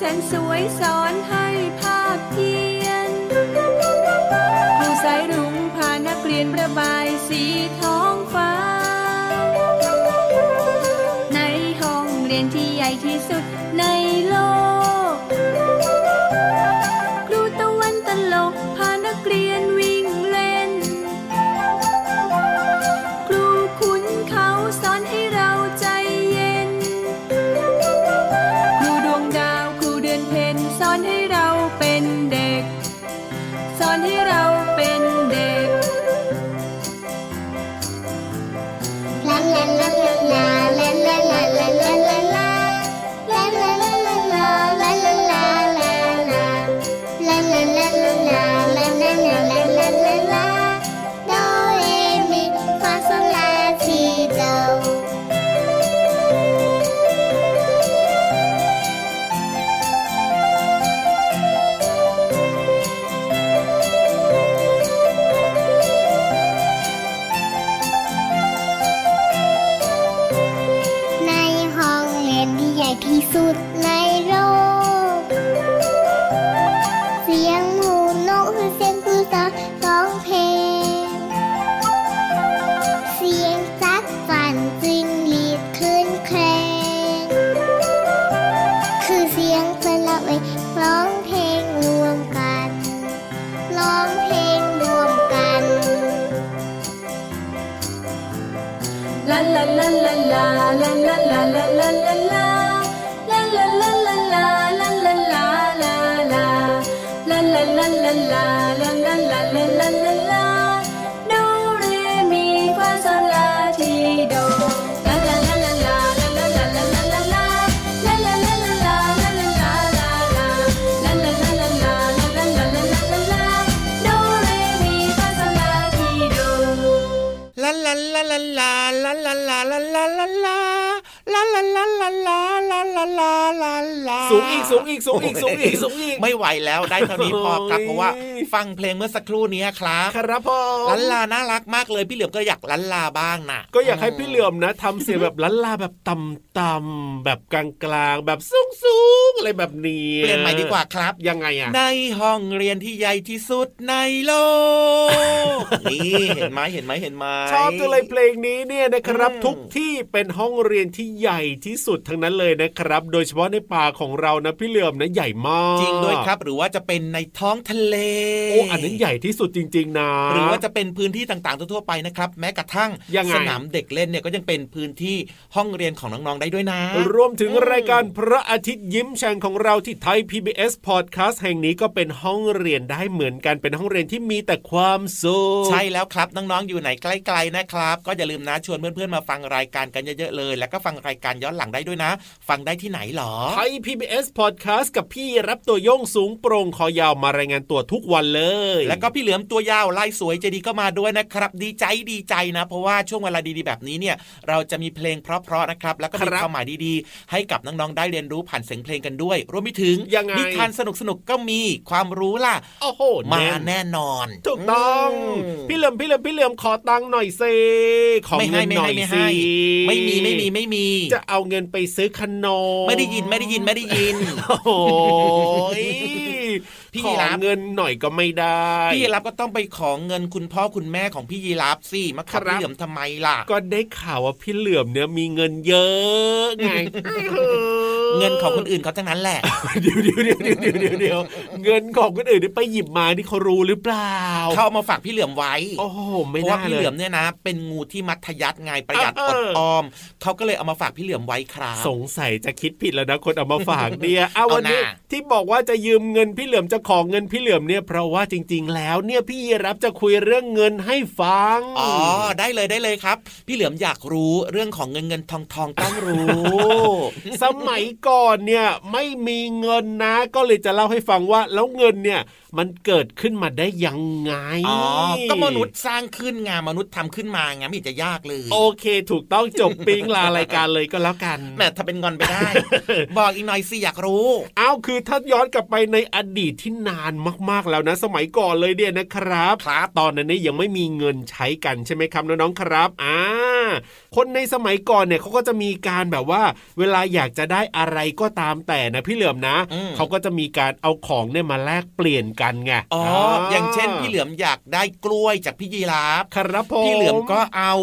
แสนสวยสอนให้พ la la la la ลาลาลาลาลาลาสูงอีกสูงอีกสูงอีกสูงอีกสูงอีกไม่ไหวแล้วได้เท่านี้พอครับโอ้ยเพราะว่าฟังเพลงเมื่อสักครู่นี้ครับครับผมลันลาน่ารักมากเลยพี่เหลือมก็อยากลันลาบ้างนะก็อยากให้พี่เหลื่อมนะทำเสียงแบบล้านลาแบบต่ำๆแบบกลางๆแบบสูงๆอะไรแบบนี้เปลี่ยนใหม่ดีกว่าครับยังไงอะในห้องเรียนที่ใหญ่ที่สุดในโลก นี่เห็นไหมเห็นไหมเห็นไหมชอบจังเลยเพลงนี้เนี่ยนะครับอืมทุกที่เป็นห้องเรียนที่ใหญ่ที่สุดทั้งนั้นเลยนะครับ โดยเฉพาะในป่าของเรานะพี่เหลือมนะใหญ่มาก จริงด้วยครับ หรือว่าจะเป็นในท้องทะเลโอ้อันนั้นใหญ่ที่สุดจริง ๆ นะ หรือว่าจะเป็นพื้นที่ต่างๆทั่วๆไปนะครับแม้กระทั่งยังไงสนามเด็กเล่นเนี่ยก็ยังเป็นพื้นที่ห้องเรียนของน้องๆได้ด้วยนะ รวมถึงรายการพระอาทิตย์ยิ้มแฉ่งของเราที่ไทย PBS Podcast แห่งนี้ก็เป็นห้องเรียนได้เหมือนกันเป็นห้องเรียนที่มีแต่ความสุขใช่แล้วครับน้องๆอยู่ไหนใกล้ๆนะครับ ก็อย่าลืมนะชวนเพื่อนๆมาฟังรายการกันเยอะๆเลย แล้วก็ฟังรายการย้อนหลังได้ด้วยนะ ฟังได้ที่ไหนหรอไทย PBS Podcast กับพี่รับตัวโยงสูงโปร่งคอยาวมารายงานตัวทุกวันเลย แล้วก็พี่เหลือมตัวยาวลายสวยใจดีก็มาด้วยนะครับ ดีใจดีใจนะ เพราะว่าช่วงเวลาดีๆแบบนี้เนี่ย เราจะมีเพลงเพราะๆนะครับ แล้วก็มีความหมายดีๆ ให้กับน้องๆได้เรียนรู้ผ่านเสียงเพลงกันด้วย รวมไปถึงยังไงนิทานสนุกๆก็มีความรู้ล่ะโอ้โหมาแน่นแน่นอนถูกต้องมพี่เหลือมพี่เหลือมพี่เหลือมขอตังค์หน่อยสิขอไม่เงิให้นไม่หน่อให้ยไม่สิให้ไม่มีไม่มีไม่มี จะเอาเงินไปซื้อขนมไม่ได้ยินไม่ได้ยินไม่ได้ยินโอ้โหย พี่ขอยีราฟเงินหน่อยก็ไม่ได้ พี่ยีรับก็ต้องไปขอเงินคุณพ่อคุณแม่ของพี่ยีรับสิมาขอครับพี่เหลือมทำไมล่ะ ก็ได้ข่าวว่าพี่เหลือมเนี่ยมีเงินเยอะไงเงินของคนอื่นเขาทั้งนั้นแหละ เดี๋ยวเดี๋ยวเดี๋ยวเดี๋ยวเดี๋ยวเดี๋ยวเดี๋ยวเงินของคนอื่นนี่ไปหยิบมาที่เขารู้หรือเปล่า เขาเอามาฝากพี่เหลือมไว้ โอ้โหเพไม่ราะว่าน่าพี่เลเหยลือมเนี่ยนะ เป็นงูที่มัธยัติไงประหยัดเอออดออม เขาก็เลยเอามาฝากพี่เหลือมไว้ครับ สงสัยจะคิดผิดแล้วนะคนเอามาฝากเนี่ย เอาเอาวันนี้น่ะที่บอกว่าจะยืมเงินพี่เหลือมจะขอเงินพี่เหลือมเนี่ยเพราะว่าจริง ๆ แล้วเนี่ยพี่รับจะคุยเรื่องเงินให้ฟังอ๋อได้เลยได้เลยครับ พี่เหลือมอยากรู้เรื่องของเงินเงินทองทองต้องรู้ สมัยก่อนเนี่ยไม่มีเงินนะ ก็เลยจะเล่าให้ฟังว่าแล้วเงินเนี่ยมันเกิดขึ้นมาได้ยังไงอ๋อก็มนุษย์สร้างขึ้นไงมนุษย์ทำขึ้นมาไงไม่เห็นจะยากเลย โอเค ถูกต้องจบปิ๊งลารายการเลยก็แล้วกันแหมถ้าเป็นงอนไปได้ บอกอีกหน่อยสิอยากรู้อ้าวคือถ้าย้อนกลับไปในอดีตที่นานมากๆแล้วนะ สมัยก่อนเลยเนี่ยนะครับครับตอนนั้นเนี่ยยังไม่มีเงินใช้กันใช่ไหมครับน้องๆครับอ่าคนในสมัยก่อนเนี่ยเขาก็จะมีการแบบว่า เวลาอยากจะได้อะไรก็ตามแต่นะพี่เหลือมนะอืมเขาก็จะมีการเอาของเนี่ยมาแลกเปลี่ยนกันไงอ๋ออย่างเช่นพี่เหลือมอยากได้กล้วยจากพี่ยีราฟครับผมพี่เหลือมก็เอา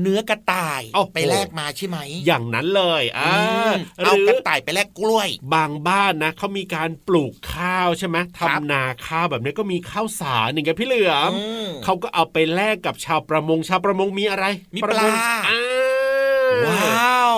เนื้อกระต่ายโอ้โหไปแลกมาใช่ไหม อย่างนั้นเลยอ่าอืมหเอารืกระต่ายไปแลกกล้วย บางบ้านนะเขามีการปลูกข้าวใช่ไหมครับทำนาข้าวแบบนี้ก็มีข้าวสารอย่างเงี้ยพี่เหลือมอืมเขาก็เอาไปแลกกับชาวประมงชาวประมงมีอะไร มีประมงปลาอ่าว้าว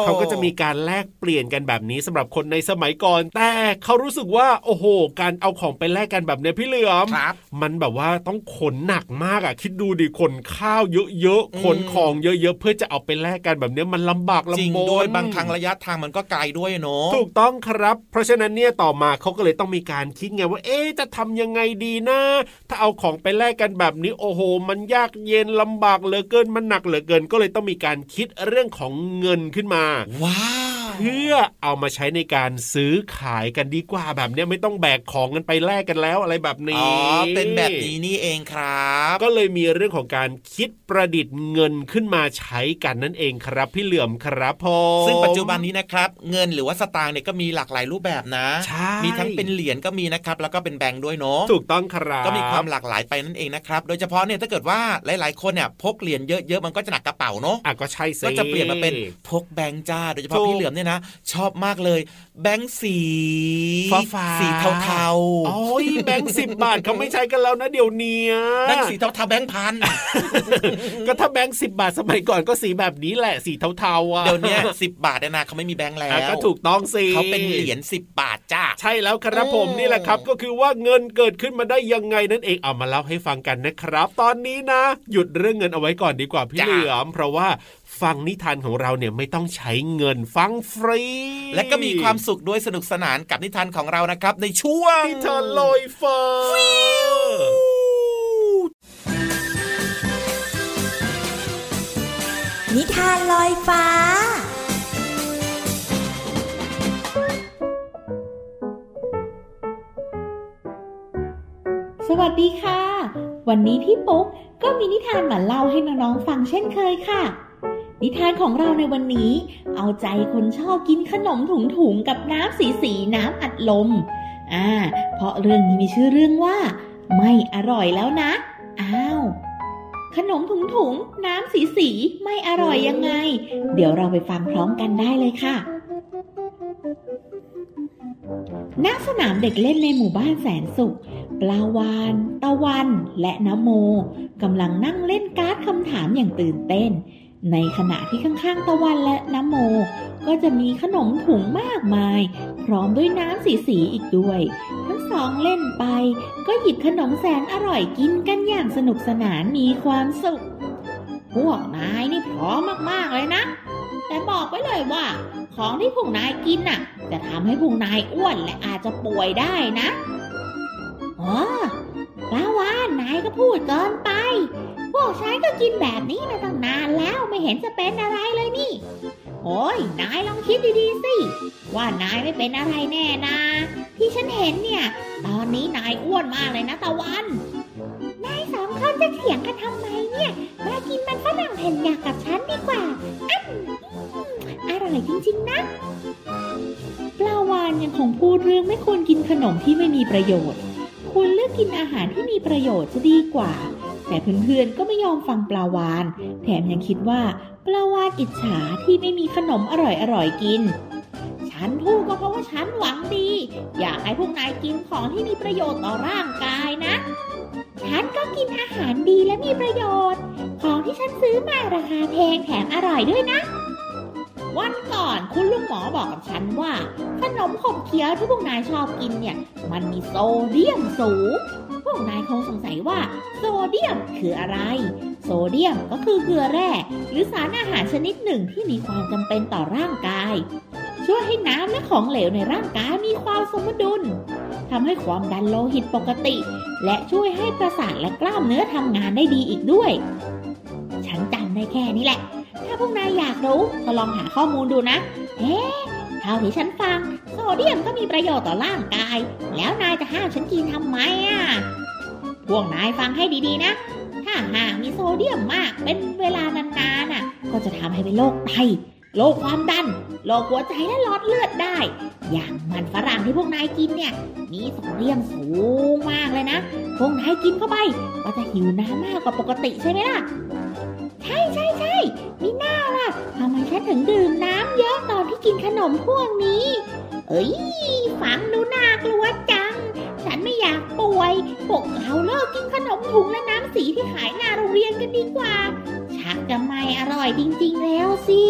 เขาก็จะมีการแลกเปลี่ยนกันแบบนี้สำหรับคนในสมัยก่อน แต่เขารู้สึกว่าโอ้โห การเอาของไปแลกกันแบบเนี้ยพี่เหลือมครับมันแบบว่าต้องขนหนักมากอะ คิดดูดิขนข้าวเยอะอืมๆขนของเยอะๆเพื่อจะเอาไปแลกกันแบบเนี้ยมันลำบากลำบนจริงด้วยบางครั้งระยะทางมันก็ไกลด้วยเนอะถูกต้องครับ เพราะฉะนั้นเนี่ยต่อมาเขาก็เลยต้องมีการคิดไงว่า เอ๊ะจะทำยังไงดีนะ ถ้าเอาของไปแลกกันแบบนี้โอ้โห มันยากเย็นลำบากเหลือเกินมันหนักเหลือเกินก็เลยต้องมีการคิดเรื่องของเงินขึ้นมาว้าวเพื่อเอามาใช้ในการซื้อขายกันดีกว่าแบบเนี้ยไม่ต้องแบกของกันไปแลกกันแล้วอะไรแบบอ๋นี้อเป็นแบบนี้นี่เองครับ ก็เลยมีเรื่องของการคิดประดิษฐ์เงินขึ้นมาใช้กันนั่นเองครับ พี่เหลื่อมครับผมซึ่งปัจจุบันนี้นะครับ เงินหรือว่าสตางค์เนี่ยก็มีหลากหลายรูปแบบนะใช่มีทั้งเป็นเหรียญก็มีนะครับ แล้วก็เป็นแบงค์ด้วยเนาะถูกต้องครับก็มีความหลากหลายไปนั่นเองนะครับ โดยเฉพาะเนี่ยถ้าเกิดว่าหลาย ๆ คนเนี่ยพกเหรียญเยอะ ๆ มันก็จะหนักกระเป๋าเนาะอะก็ใช่สิก็จะเปลี่ยนมาเป็นพกแบงค์จ้าโดยเฉถูพาะกพี่เหลือมเนี่ยนะชอบมากเลย แบงค์สีฟ้าฟ้าสีเทาๆโอ้ยแบงค์สิบบาทเขาไม่ใช้กันแล้วนะเดี๋ยวเนี้ยแบงค์สีเทาๆแบงค์พันก็ถ้าแบงค์สิบบาทสมัยก่อนก็สีแบบนี้แหละสีเทาๆอะเดี๋ยวเนี้สิบบาทเนี่ยนะเขาไม่มีแบงค์แล้อะวก็ถูกต้องสิเขาเป็นเหรียญสิบบาทจ้าใช่แล้วครับผมอืมนี่แหละครับก็คือว่าเงินเกิดขึ้นมาได้ยังไงนั่นเองเอามาเล่าให้ฟังกันนะครับ ตอนนี้นะ หยุดเรื่องเงินเอาไว้ก่อนดีกว่าพี่เหลือมเพราะว่า ฟังนิทานของเราเนี่ยไม่ต้องใช้เงินฟังฟรี และก็มีความสุขด้วยสนุกสนานกับนิทานของเรานะครับ ในช่วงนิทานลอยฟ้านิทานลอยฟ้าสวัสดีค่ะ วันนี้พี่ปุ๊กก็มีนิทานมาเล่าให้น้องๆฟังเช่นเคยค่ะ นิทานของเราในวันนี้ เอาใจคนชอบกินขนมถุงๆกับน้ำสีสีน้ำอัดลม อ่า เพราะเรื่องนี้มีชื่อเรื่องว่า ไม่อร่อยแล้วนะ อ้าว ขนมถุงถุงน้ำสีสีไม่อร่อยยังไง เดี๋ยวเราไปฟังพร้อมกันได้เลยค่ะณสนามเด็กเล่นในหมู่บ้านแสนสุข ปลาวาน ตะวัน และนโมกำลังนั่งเล่นการ์ดคำถามอย่างตื่นเต้น ในขณะที่ข้างๆตะวันและน้ำโม ก็จะมีขนมถุงมากมาย พร้อมด้วยน้ำสีสีอีกด้วย ทั้งสองเล่นไป ก็หยิบขนมแสนอร่อยกินกันอย่างสนุกสนานมีความสุข พวกนายนี่พร้อมมากๆเลยนะ แต่บอกไว้เลยว่า ของที่พวกนายกินน่ะ จะทำให้พวกนายอ้วนและอาจจะป่วยได้นะอ๋อปลาวานนายก็พูดเกินไป พวกฉันก็กินแบบนี้มาตั้งนานแล้วไม่เห็นจะเป็นอะไรเลยนี่ โอ้ยนายลองคิดดีๆสิ ว่านายไม่เป็นอะไรแน่นะ ที่ฉันเห็นเนี่ย ตอนนี้นายอ้วนมากเลยนะตะวัน นายสองคนจะเถียงกันทำไมเนี่ย มากินมันฝรั่งแผ่นหยักกับฉันดีกว่าอ้ำอร่อยจริงๆนะปลาวานยังคงพูดเรื่องไม่ควรกินขนมที่ไม่มีประโยชน์ควรเลือกกินอาหารที่มีประโยชน์จะดีกว่า แต่เพื่อนๆก็ไม่ยอมฟังปลาวาน แถมยังคิดว่าปลาวานอิจฉาที่ไม่มีขนมอร่อยๆกิน ฉันพูดก็เพราะว่าฉันหวังดี อยากให้พวกนายกินของที่มีประโยชน์ต่อร่างกายนะ ฉันก็กินอาหารดีและมีประโยชน์ ของที่ฉันซื้อมาราคาแพงแถมอร่อยด้วยนะวันก่อนคุณลุงหมอบอกกับฉันว่า ขนมขบเคี้ยวที่พวกนายชอบกินเนี่ย มันมีโซเดียมสูง วกนายคงสงสัยว่าโซเดียมคืออะไร โซเดียมก็คือเกลือแร่ หรือสารอาหารชนิดหนึ่งที่มีความจำเป็นต่อร่างกาย ช่วยให้น้ำและของเหลวในร่างกายมีความสมดุลทำให้ความดันโลหิตปกติ และช่วยให้ประสาทและกล้ามเนื้อทำงานได้ดีอีกด้วย ฉันจำได้แค่นี้แหละ ถ้าพวกนายอยากรู้ก็ลองหาข้อมูลดูนะ เอ๊ะเท่าที่ฉันฟัง โซเดียมก็มีประโยชน์ต่อร่างกาย แล้วนายจะห้ามฉันกินทำไมอะ พวกนายฟังให้ดีๆนะ ถ้าหากมีโซเดียมมากเป็นเวลานานๆน่ะ ก็จะทำให้เป็นโรคไตโรคความดันโรคหัวใจและหลอดเลือดได้ อย่างมันฝรั่งที่พวกนายกินเนี่ย มีโซเดียมสูงมากเลยนะ พวกนายกินเข้าไป ก็จะหิวน้ำมากกว่าปกติใช่ไหมล่ะ ใช่ใช่ใช่มีหน้าล่ะทำไมฉันถึงดื่มน้ำเยอะตอนที่กินขนมพวกนี้ เอ้ยฟังดูน่ากลัวจัง ไม่อยากป่วยพวกเราเลิกกินขนมถุงและน้ำสีที่ขายหน้าโรงเรียนกันดีกว่า ชักจะไม่อร่อยจริง ๆ แล้วสิ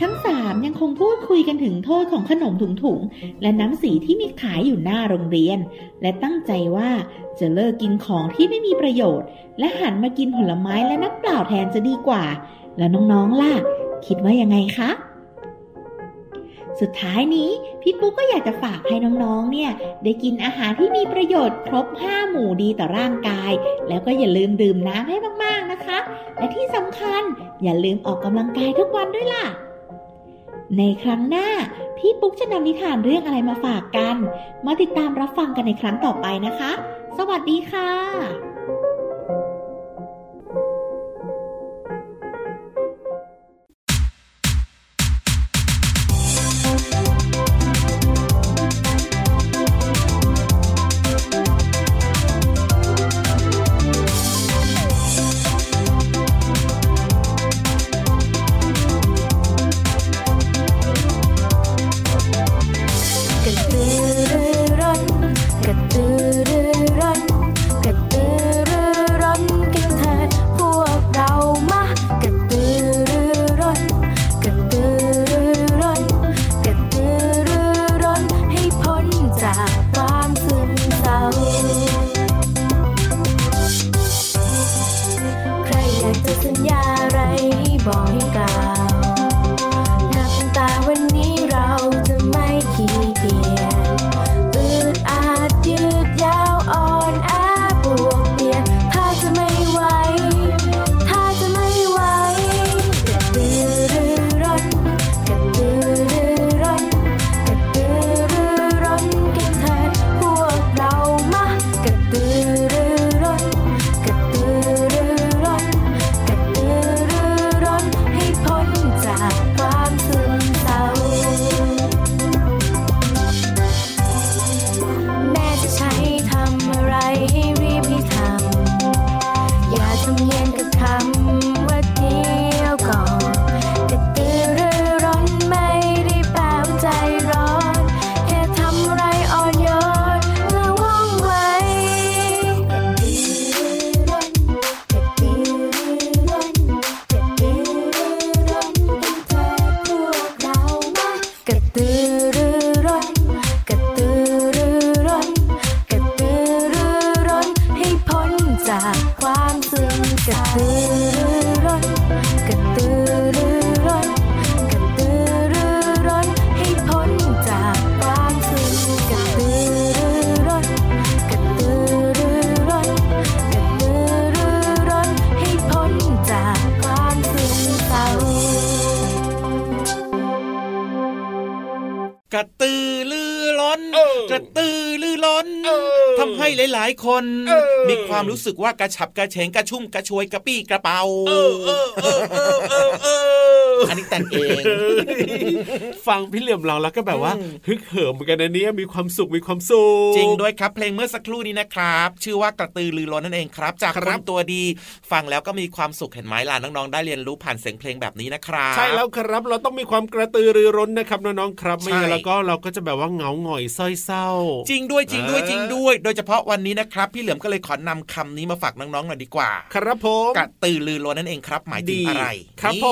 ทั้งสามยังคงพูดคุยกันถึงโทษของขนมถุงๆ และน้ำสีที่มีขายอยู่หน้าโรงเรียน และตั้งใจว่าจะเลิกกินของที่ไม่มีประโยชน์ และหันมากินผลไม้และน้ำเปล่าแทนจะดีกว่า แล้วน้องๆล่ะ คิดว่ายังไงคะ สุดท้ายนี้พี่ปุ๊กก็อยากจะฝากให้น้องๆ เนี่ย ได้กินอาหารที่มีประโยชน์ครบ 5 หมู่ดีต่อร่างกาย แล้วก็อย่าลืมดื่มน้ำให้มากๆนะคะ และที่สำคัญอย่าลืมออกกำลังกายทุกวันด้วยล่ะ ในครั้งหน้า พี่ปุ๊กจะนำนิทานเรื่องอะไรมาฝากกัน มาติดตามรับฟังกันในครั้งต่อไปนะคะ สวัสดีค่ะ กร ให้หลาย ๆ คนเออมีความรู้สึกว่ากระฉับกระเฉงกระชุ่มกระชวยกระปี้กระเป๋าเออเออเออเออเออเอออันนี้แต่งเอง ฟังพี่เหลี่ยมเราแล้วก็แบบว่าอืมฮึกเหิมเหมือนกันนะเนี่ยมีความสุขมีความสุขจริงด้วยครับเพลงเมื่อสักครู่นี้นะครับ ชื่อว่ากระตือรือร้นนั่นเองครับ จากคครับนตัวดี ฟังแล้วก็มีความสุขเห็นไหมล่ะน้องๆได้เรียนรู้ผ่านเสียงเพลงแบบนี้นะครับใช่แล้วครับเราต้องมีความกระตือรือร้นนะครับน้องๆครับ ไม่ใช่งั้นแล้วก็เราก็จะแบบว่าเหงาหงอยส้อยเศร้าจริงด้วยจริงด้วยเออจริงด้วย โดยเฉพาะวันนี้นะครับ พี่เหลือมก็เลยขอนำคำนี้มาฝากน้องๆหน่อยดีกว่า ครับผมกระตือรือร้นนั่นเองครับ หมายถึงอะไร ครับนี่ผ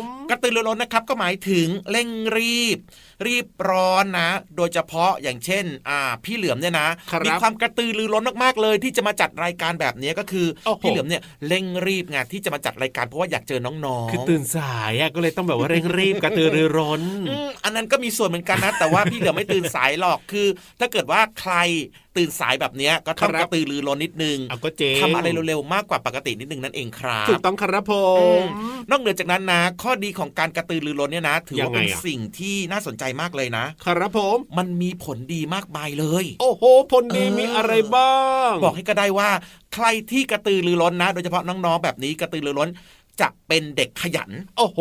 มกระตือรือร้นนะครับก็หมายถึงเร่งรีบรีบร้อนนะ โดยเฉพาะอย่างเช่น อ่า พี่เหลือมเนี่ยนะครับมีความกระตือรือร้นมากๆเลย ที่จะมาจัดรายการแบบนี้ก็คือโอ้โหพี่เหลือมเนี่ยเร่งรีบไงที่จะมาจัดรายการเพราะว่าอยากเจอน้องๆคือตื่นสายอะก็เลยต้องแบบว่าเร่งรีบกระตือรือร้นอืมอันนั้นก็มีส่วนเหมือนกันนะ แต่ว่าพี่เหลือไม่ตื่นสายหรอกคือ ถ้าเกิดว่าใครตื่นสายแบบเนี้ยก็ต้องครับกระตือรือร้นนิดนึงเอาก็เจ๊งทำอะไรเร็วๆมากกว่าปกตินิดนึงนั่นเองครับถูกต้องครับผอืมมนอกเหนือจากนั้นนะ ข้อดีของการกระตือรือร้นเนี่ยนะ ถือว่าเป็นยังไงอะสิ่งที่น่าสนใจมากเลยนะ ครับผม มันมีผลดีมากมายเลย โอ้โห ผลดีเออมีอะไรบ้าง บอกให้ก็ได้ว่า ใครที่กระตือรือร้นนะ โดยเฉพาะน้องๆแบบนี้กระตือรือร้น จะเป็นเด็กขยัน โอ้โห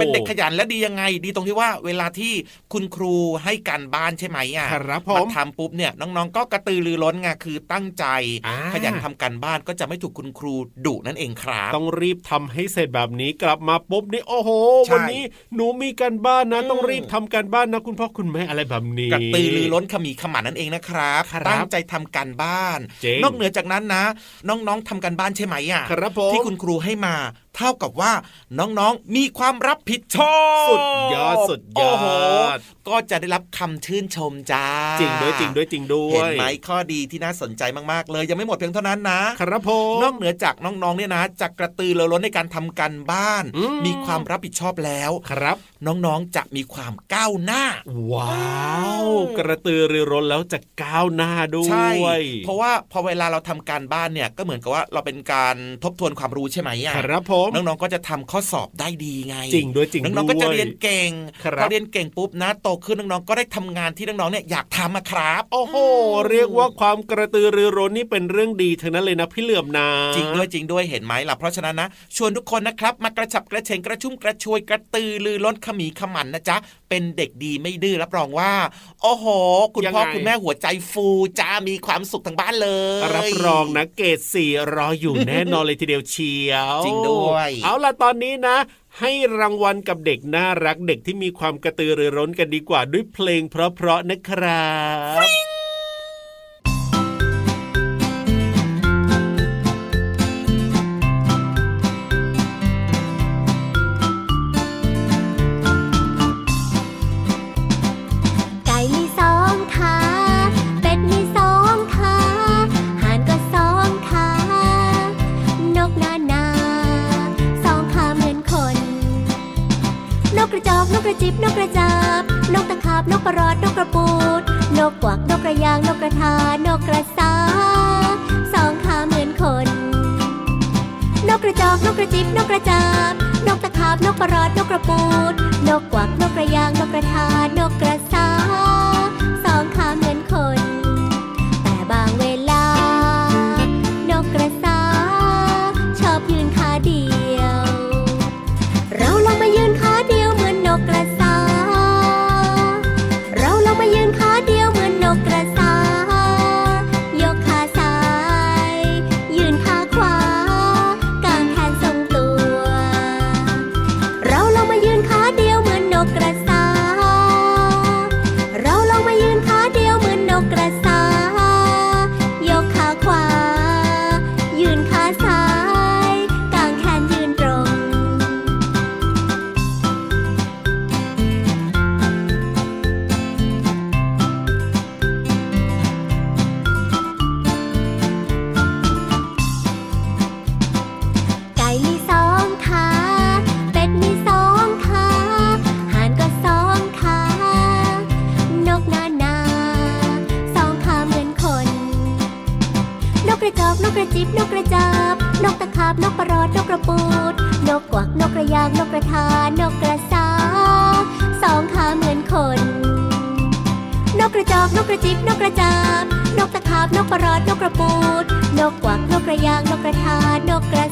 เป็นเด็กขยันและดียังไง ดีตรงที่ว่าเวลาที่คุณครูให้การบ้านใช่ไหมอะครับผมทำปุ๊บเนี่ยน้องๆ ก็กระตือรือร้นไงคือตั้งใจอ่าขยันทำการบ้านก็จะไม่ถูกคุณครูดุนั่นเองครับ ต้องรีบทำให้เสร็จแบบนี้กลับมาปุ๊บนี่โอ้โหใช่วันนี้หนูมีการบ้านนะอืมต้องรีบทำการบ้านนะคุณพ่อคุณแม่อะไรแบบนี้ กระตือรือร้นขมีขมันนั่นเองนะครับครับตั้งใจทำการบ้านเจ๋งนอกเหนือจากนั้นนะ น้องๆทำการบ้านใช่ไหมอะครับผมที่คุณครูใให้มา เท่ากับว่าน้องๆมีความรับผิดชอบสุดยอดสุดยอดโโหก็จะได้รับคำชื่นชมจ้าจริงด้วยจริงด้วยจริงด้วยเห็นไหมข้อดีที่น่าสนใจมากๆ เลยยังไม่หมดเพียงเท่านั้นนะครับผมนอกเหนือจากน้องๆเนี่ยนะจะกระตือรือร้นในการทำการบ้านอืมมีความรับผิดชอบแล้วครับ น้องๆจะมีความก้าวหน้า ว้าว กระตือรือร้นแล้วจะก้าวหน้าด้ใช่วยเพราะว่าพอเวลาเราทำการบ้านเนี่ยก็เหมือนกับว่าเราเป็นการทบทวนความรู้ใช่ไหมอะครับผมน้องๆก็จะทำข้อสอบได้ดีไง จริงด้วยจริงด้วยน้องๆก็จะเรียนเก่งครับพอเรียนเก่งปุ๊บนะโตขึ้นน้องๆก็ได้ทำงานที่น้องๆเนี่ยอยากทำอะครับ โอ้โห เรียกว่าความกระตือรือร้นนี่เป็นเรื่องดีทั้งนั้นเลยนะพี่เหลื่อมนะจริงด้วยจริงด้วยเห็นไหมล่ะเพราะฉะนั้นนะชวนทุกคนนะครับมากระฉับกระเฉงกระชุ่มกระชวยกระตือรือร้นขมีขมันนะจ๊ะ เป็นเด็กดีไม่ดื้อรับรองว่า โอ้โห คุณพ่อยังไงคุณแม่หัวใจฟูจ้ามีความสุขทั้งบ้านเลย รับรองนะเกรดสี่รออยู่แน่นอนเลยทีเดียวเชียว จริงด้วย เอาล่ะตอนนี้นะให้รางวัลกับเด็กน่ารักเด็กที่มีความกระตือรือร้นกันดีกว่าด้วยเพลงเพราะๆนะครับ ระจอกนกกระจิบนกกระจาบ นกตะขาบนกกระรอดนกกระปูด นกกวักนกกระยางนกกระทานกกระสาสองขาเหมือนคน นกกระจอกนกกระจิบนกกระจาบ นกตะขาบนกกระรอดนกกระปูด นกกวักนกกระยางนกกระทานกกระสาสองขาเหมือนคน ระจิบนกกระจาบนกตะขาบนกกระรอดนกกระปูด นกกวักนกกระยางนกกระทานกกระ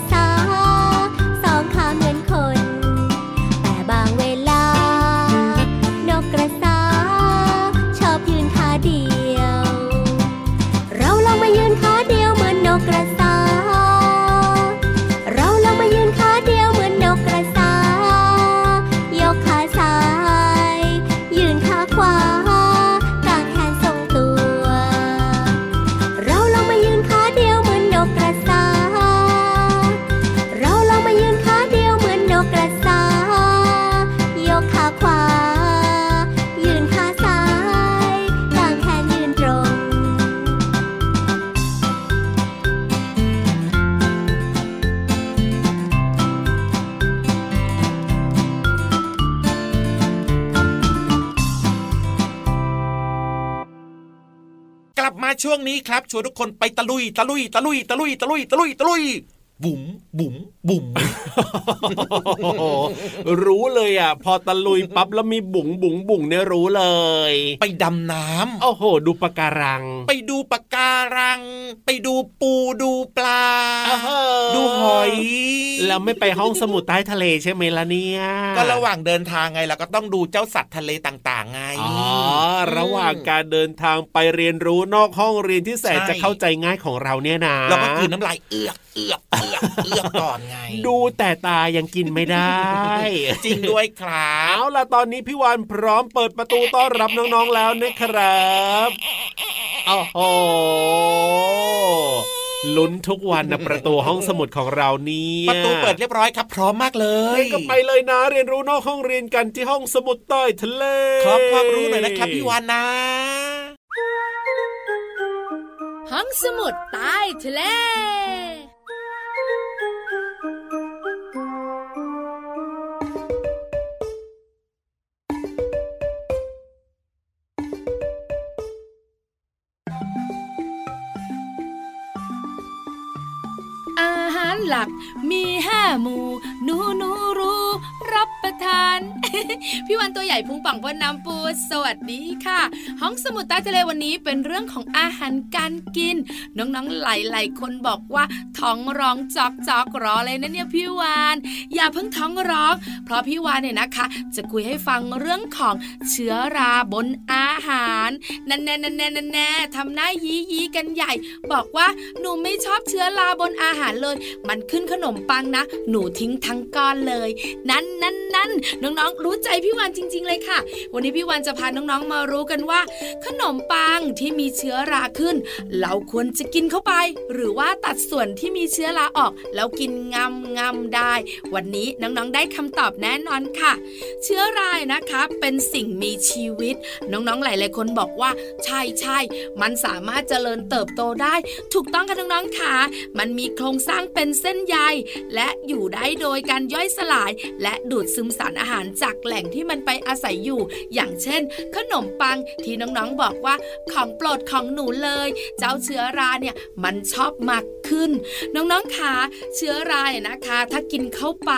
ครับชวนทุกคนไปตะลุยตะลุยตะลุยตะลุยตะลุยตะลุยตะลุย บุ๋มบุ๋มบุ๋มโอ้โหรู้เลยอะ พอตะลุยปั๊บแล้วมีบุ๋งบุ๋งบุ๋งเนี่ยรู้เลย ไปดำน้ำโอ้โห ดูปะการัง ไปดูปะการัง ไปดูปูดูปลาอ้าวดูหอย แล้วไม่ไปห้องสมุดใต้ทะเลใช่ไหมล่ะเนี่ยก็ระหว่างเดินทางไงเราก็ต้องดูเจ้าสัตว์ทะเลต่างๆ ไงอ๋อระหว่างการเดินทางไปเรียนรู้นอกห้องเรียนที่แสนใช่จะเข้าใจง่ายของเราเนี่ยนะเราก็คืนน้ำลายเอือก เอือกเอือกเอือกก่อนไง ดูแต่ตายังกินไม่ได้ จริงด้วยครับเอาล่ะตอนนี้พี่วานพร้อมเปิดประตูต้อนรับน้องๆแล้วนะครับโอ้โหลุ้นทุกวันนะประตูห้องสมุดของเราเนี่ยประตูเปิดเรียบร้อยครับพร้อมมากเลยงั้นก็ไปเลยนะ เรียนรู้นอกห้องเรียนกันที่ห้องสมุดใต้ทะเลขอความรู้หน่อยนะครับพี่วานนะห้องสมุดใต้ทะเล มีห้าหมู่หนูหนูรู้ รับประทาน พี่วันตัวใหญ่พุงป่องพ่นน้ำปู สวัสดีค่ะ ห้องสมุดใต้ทะเลวันนี้เป็นเรื่องของอาหารการกิน น้องๆหลายๆคนบอกว่าท้องร้องจอกจอกรอเลยนะเนี่ยพี่วานอย่าเพิ่งท้องร้อง เพราะพี่วานเนี่ยนะคะ จะคุยให้ฟังเรื่องของเชื้อราบนอาหารนั่นแน่นั่นแน่นั่นแน่ทำหน้ายียีกันใหญ่ บอกว่าหนูไม่ชอบเชื้อราบนอาหารเลย มันขึ้นขนมปังนะ หนูทิ้งทั้งก้อนเลย นั่นนั่นนั่นน้องๆรู้ใจพี่วานจริง ๆ เลยค่ะ วันนี้พี่วานจะพาน้องๆมารู้กันว่า ขนมปังที่มีเชื้อราขึ้น เราควรจะกินเข้าไป หรือว่าตัดส่วนที่มีเชื้อราออก แล้วกินงำงำได้ วันนี้น้องๆได้คำตอบแน่นอนค่ะ เชื้อรายนะคะเป็นสิ่งมีชีวิต น้องๆหลายๆคนบอกว่า ใช่ใช่มันสามารถเจริญเติบโตได้ ถูกต้องค่ะน้องๆค่ะมันมีโครงสร้างเป็นเส้นใยและอยู่ได้โดยการย่อยสลาย และดูดซึมสารอาหารจากแหล่งที่มันไปอาศัยอยู่ อย่างเช่น ขนมปังที่น้องๆบอกว่าของโปรดของหนูเลย เจ้าเชื้อราเนี่ยมันชอบมากขึ้น น้องๆคะเชื้อราเนี่ยนะคะ ถ้ากินเข้าไป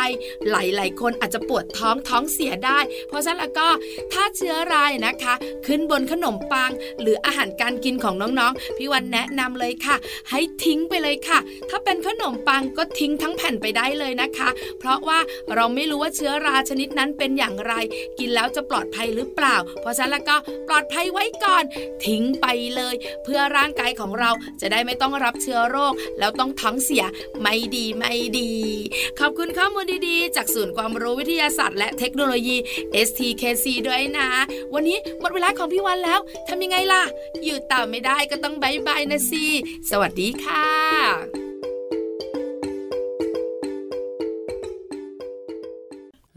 หลายๆคนอาจจะปวดท้องท้องเสียได้ เพราะฉะนั้นแล้วก็ถ้าเชื้อราเนี่ยนะคะ ขึ้นบนขนมปัง หรืออาหารการกินของน้องๆพี่วันแนะนำเลยค่ะ ให้ทิ้งไปเลยค่ะ ถ้าเป็นขนมปังก็ทิ้งทั้งแผ่นไปได้เลยนะคะ เพราะว่าเราไม่รู้ว่าเชื้อราชนิดนั้นเป็นอย่างไร กินแล้วจะปลอดภัยหรือเปล่า เพราะฉะนั้นแล้วก็ปลอดภัยไว้ก่อน ทิ้งไปเลย เพื่อร่างกายของเราจะได้ไม่ต้องรับเชื้อโรค แล้วต้องท้องเสียไม่ดีไม่ดี ขอบคุณข้อมูลดีๆ จากศูนย์ความรู้วิทยาศาสตร์และเทคโนโลยี STKC ด้วยนะ วันนี้หมดเวลาของพี่วันแล้วทำยังไงล่ะ อยู่ต่อไม่ได้ก็ต้องบายบายนะสิ สวัสดีค่ะ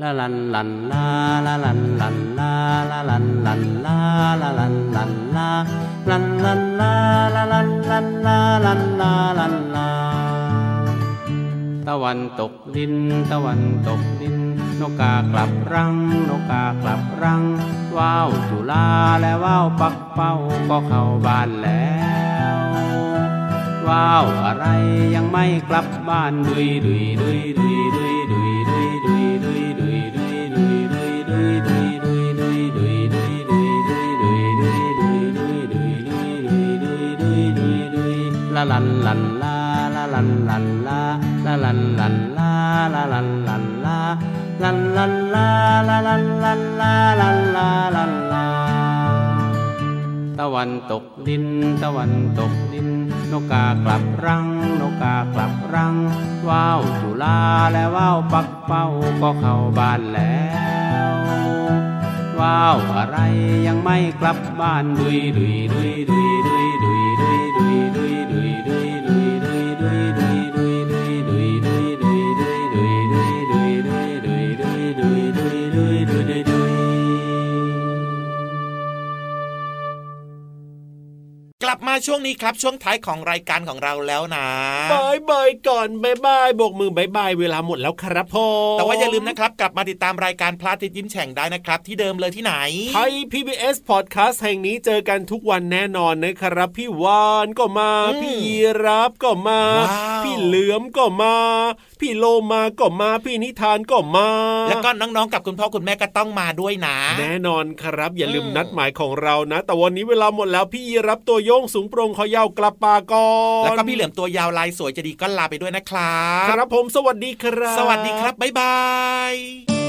ลาลันลันลาลาลันลันลาลาลันลันลาลาลันลันลาลันลันลาลาลันลันลาลันลาลันลาตะวันตกดิน ตะวันตกดิน นกกากลับรัง นกกากลับรัง ว้าวจุลาและว้าวปักเป้าก็เข้าบ้านแล้วว้าวอะไรยังไม่กลับบ้านดุยดุยดุยดุยดุยดุย ลันลันลาละลันลันลาละลันลันลาละลันลันลาลันลันลาละลันลันลาลันลาลันลาตะวันตกดิน ตะวันตกดิน นกกากลับรัง นกกากลับรัง ว้าวจุลาและว้าวปักเป้าก็เข้าบ้านแล้วว้าวอะไรยังไม่กลับบ้านดุยดุยดุยดุย ช่วงนี้ครับช่วงท้ายของรายการของเราแล้วนะบายบายก่อนบายบายโบกมือบายบายเวลาหมดแล้วครับพ่อแต่ว่าอย่าลืมนะครับกลับมาติดตามรายการพระอาทิตย์ยิ้มแฉ่งได้นะครับ ที่เดิมเลยที่ไหนไทย PBS Podcast แห่งนี้เจอกันทุกวันแน่นอนนะครับ พี่วานก็มาอืมพี่ยีรับก็มาว้าวพี่เหลือมก็มา พี่โลมาก็มาพี่นิทานก็มา แล้วก็น้องๆกับคุณพ่อคุณแม่ก็ต้องมาด้วยนะ แน่นอนครับ อย่าลืมอืมนัดหมายของเรานะ แต่วันนี้เวลาหมดแล้วพี่ยีรับตัวโยงสูงโปรงคอยาวกลับปากอนแล้วก็พี่เหลือมตัวยาวลายสวยจะดีก็ลาไปด้วยนะครับ ครับผมสวัสดีครับ สวัสดีครับบ๊ายบาย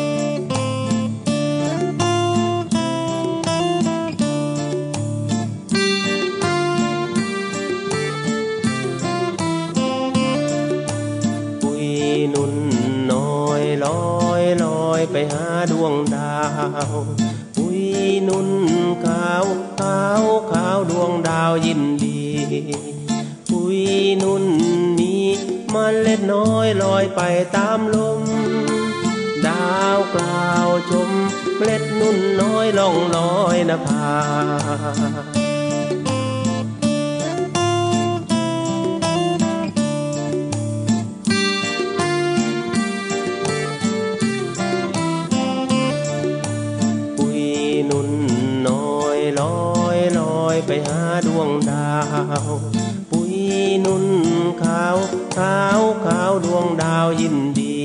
ดวงดาวยินดี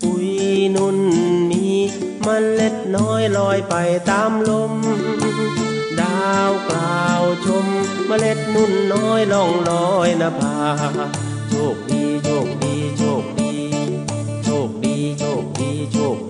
ปุยนุ่นมีมันเล็ดน้อยลอยไปตามลม ดาวกล่าวชมเมล็ดนุ่นน้อยล่องลอยนภาโชคดีโชคดีโชคดีโชคดีโชคดีโชค